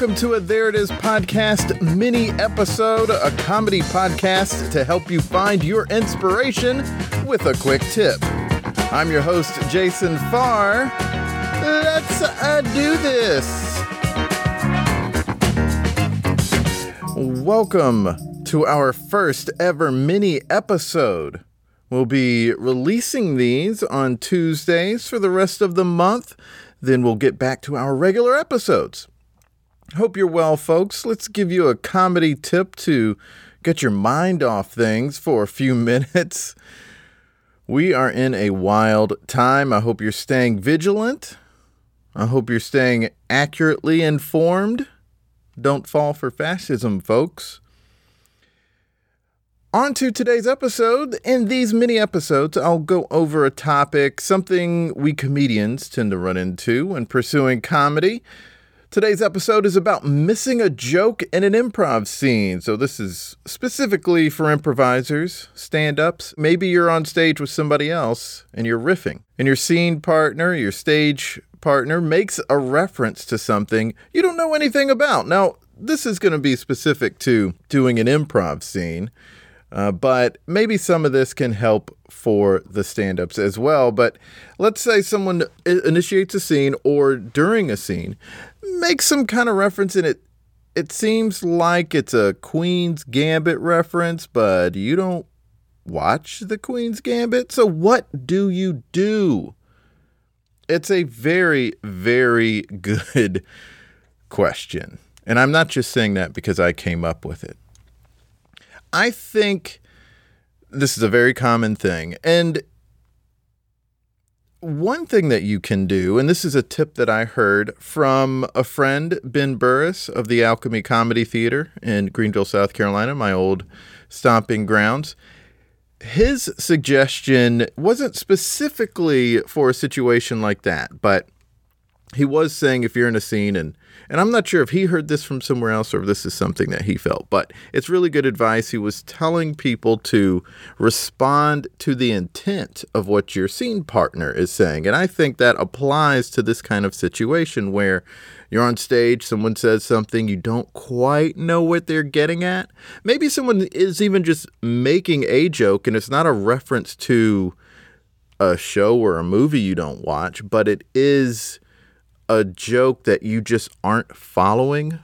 welcome to a There It Is podcast mini episode, a comedy podcast to help you find your inspiration with a quick tip. I'm your host, Jason Farr. Let's uh, do this. Welcome to our first ever mini episode. We'll be releasing these on Tuesdays for the rest of the month. Then we'll get back to our regular episodes. Hope you're well, folks. Let's give you a comedy tip to get your mind off things for a few minutes. We are in a wild time. I hope you're staying vigilant. I hope you're staying accurately informed. Don't fall for fascism, folks. On to today's episode. In these mini episodes, I'll go over a topic, something we comedians tend to run into when pursuing comedy. Today's episode is about missing a joke in an improv scene. So, this is specifically for improvisers, stand ups. Maybe you're on stage with somebody else and you're riffing, and your scene partner, your stage partner, makes a reference to something you don't know anything about. Now, this is going to be specific to doing an improv scene. Uh, but maybe some of this can help for the stand ups as well. But let's say someone initiates a scene or during a scene makes some kind of reference in it. It seems like it's a Queen's Gambit reference, but you don't watch the Queen's Gambit. So, what do you do? It's a very, very good question. And I'm not just saying that because I came up with it. I think this is a very common thing. And one thing that you can do, and this is a tip that I heard from a friend, Ben Burris of the Alchemy Comedy Theater in Greenville, South Carolina, my old stomping grounds. His suggestion wasn't specifically for a situation like that, but he was saying if you're in a scene and and I'm not sure if he heard this from somewhere else or if this is something that he felt, but it's really good advice. He was telling people to respond to the intent of what your scene partner is saying. And I think that applies to this kind of situation where you're on stage, someone says something, you don't quite know what they're getting at. Maybe someone is even just making a joke and it's not a reference to a show or a movie you don't watch, but it is a joke that you just aren't following,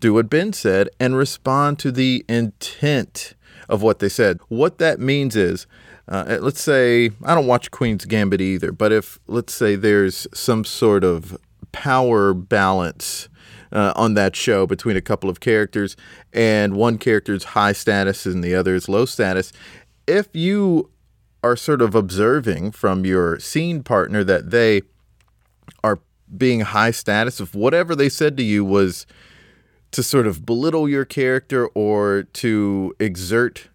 do what Ben said and respond to the intent of what they said. What that means is, uh, let's say, I don't watch Queen's Gambit either, but if, let's say, there's some sort of power balance uh, on that show between a couple of characters, and one character's high status and the other is low status, if you are sort of observing from your scene partner that they are being high status, if whatever they said to you was to sort of belittle your character or to exert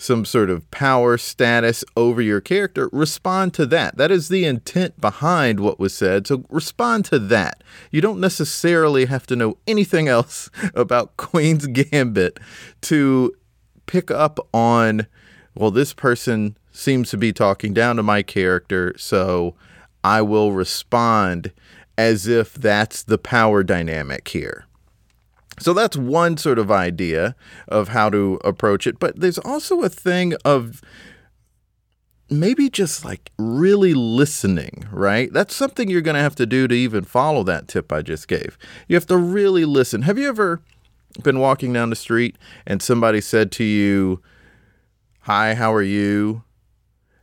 some sort of power status over your character, respond to that. That is the intent behind what was said. So respond to that. You don't necessarily have to know anything else about Queen's Gambit to pick up on, well, this person seems to be talking down to my character, so I will respond as if that's the power dynamic here. So that's one sort of idea of how to approach it. But there's also a thing of maybe just like really listening, right? That's something you're going to have to do to even follow that tip I just gave. You have to really listen. Have you ever been walking down the street and somebody said to you, Hi, how are you?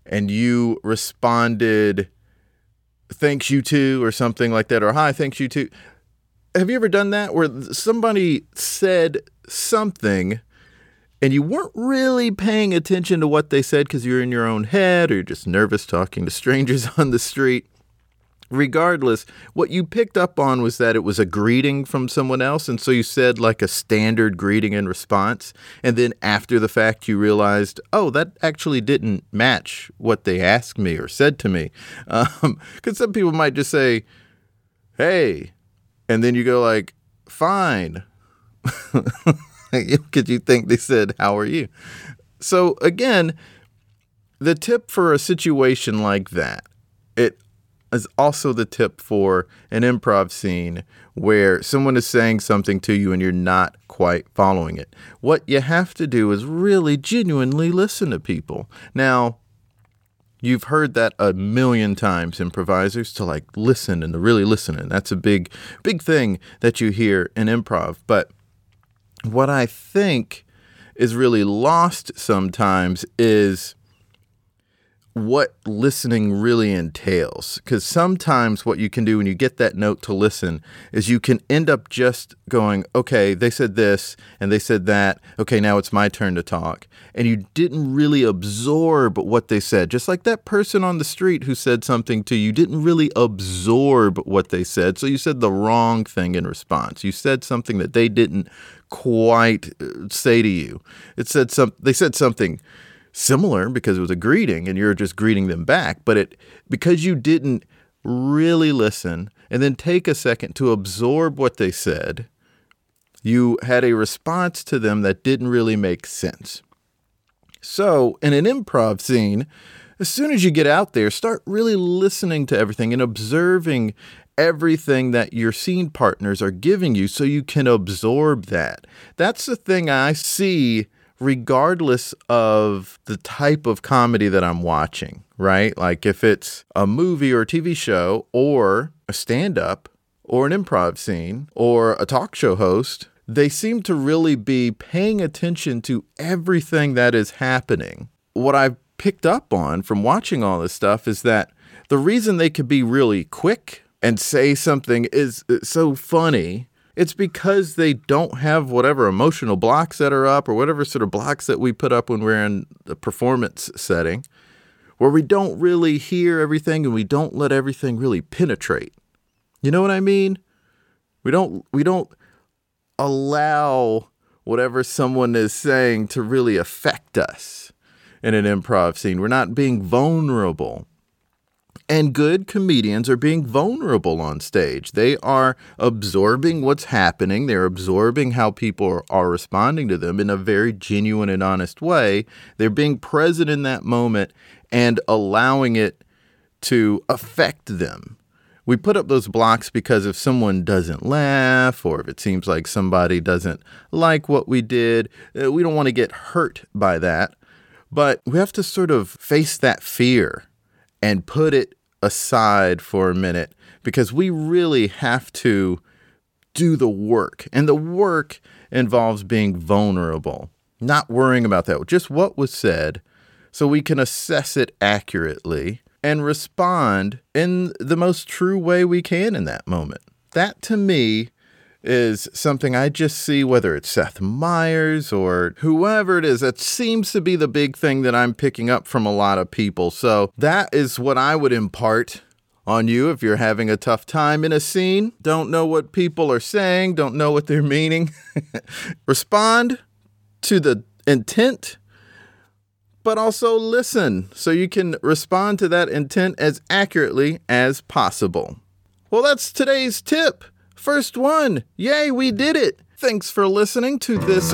And you responded, thanks you too or something like that or hi thanks you too. Have you ever done that where somebody said something and you weren't really paying attention to what they said because you're in your own head or you're just nervous talking to strangers on the street regardless, what you picked up on was that it was a greeting from someone else. And so you said like a standard greeting in response. And then after the fact, you realized, oh, that actually didn't match what they asked me or said to me. Because um, some people might just say, hey. And then you go like, fine. Because you think they said, how are you? So again, the tip for a situation like that, it is also the tip for an improv scene where someone is saying something to you and you're not quite following it. What you have to do is really genuinely listen to people. Now, You've heard that a million times, improvisers, to like listen and to really listen. And that's a big, big thing that you hear in improv. But what I think is really lost sometimes is what listening really entails. Because sometimes what you can do when you get that note to listen is you can end up just going, okay, they said this and they said that. Okay, now it's my turn to talk. And you didn't really absorb what they said. Just like that person on the street who said something to you, didn't really absorb what they said. So you said the wrong thing in response. You said something that they didn't quite uh, say to you. It said some they said something similar because it was a greeting and you're just greeting them back. But it because you didn't really listen and then take a second to absorb what they said, you had a response to them that didn't really make sense. So, in an improv scene, as soon as you get out there, start really listening to everything and observing everything that your scene partners are giving you so you can absorb that. That's the thing I see regardless of the type of comedy that I'm watching, right? Like if it's a movie or a TV show or a stand up or an improv scene or a talk show host, they seem to really be paying attention to everything that is happening. What I've picked up on from watching all this stuff is that the reason they could be really quick and say something is uh, so funny it's because they don't have whatever emotional blocks that are up or whatever sort of blocks that we put up when we're in the performance setting, where we don't really hear everything and we don't let everything really penetrate. You know what I mean? We don't we don't allow whatever someone is saying to really affect us in an improv scene. We're not being vulnerable. And good comedians are being vulnerable on stage. They are absorbing what's happening. They're absorbing how people are, responding to them in a very genuine and honest way. They're being present in that moment and allowing it to affect them. We put up those blocks because if someone doesn't laugh or if it seems like somebody doesn't like what we did, uh, we don't want to get hurt by that. But we have to sort of face that fear and put it aside for a minute because we really have to do the work. And the work involves being vulnerable, not worrying about that, just what was said, so we can assess it accurately and respond in the most true way we can in that moment. That to me is something I just see, whether it's Seth Meyers or whoever it is. That seems to be the big thing that I'm picking up from a lot of people. So that is what I would impart on you if you're having a tough time in a scene, don't know what people are saying, don't know what they're meaning. Respond to the intent, but also listen so you can respond to that intent as accurately as possible. Well, that's today's tip. First one. Yay, we did it. Thanks for listening to this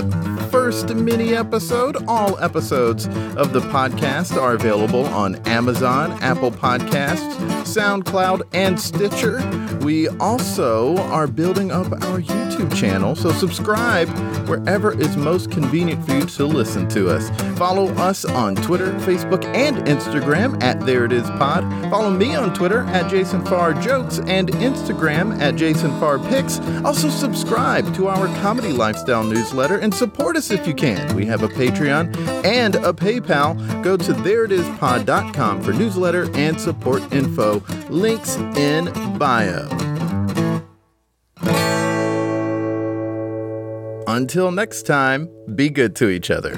first mini episode. All episodes of the podcast are available on Amazon, Apple Podcasts, SoundCloud, and Stitcher. We also are building up our YouTube channel, so subscribe wherever is most convenient for you to listen to us. Follow us on Twitter, Facebook, and Instagram at There It Is Pod. Follow me on Twitter at Jason Farr Jokes and Instagram at Jason Farr Pics. Also subscribe to our Comedy Lifestyle newsletter and support us if you can. We have a Patreon and a PayPal. Go to thereitispod.com for newsletter and support info. Links in bio. Until next time, be good to each other.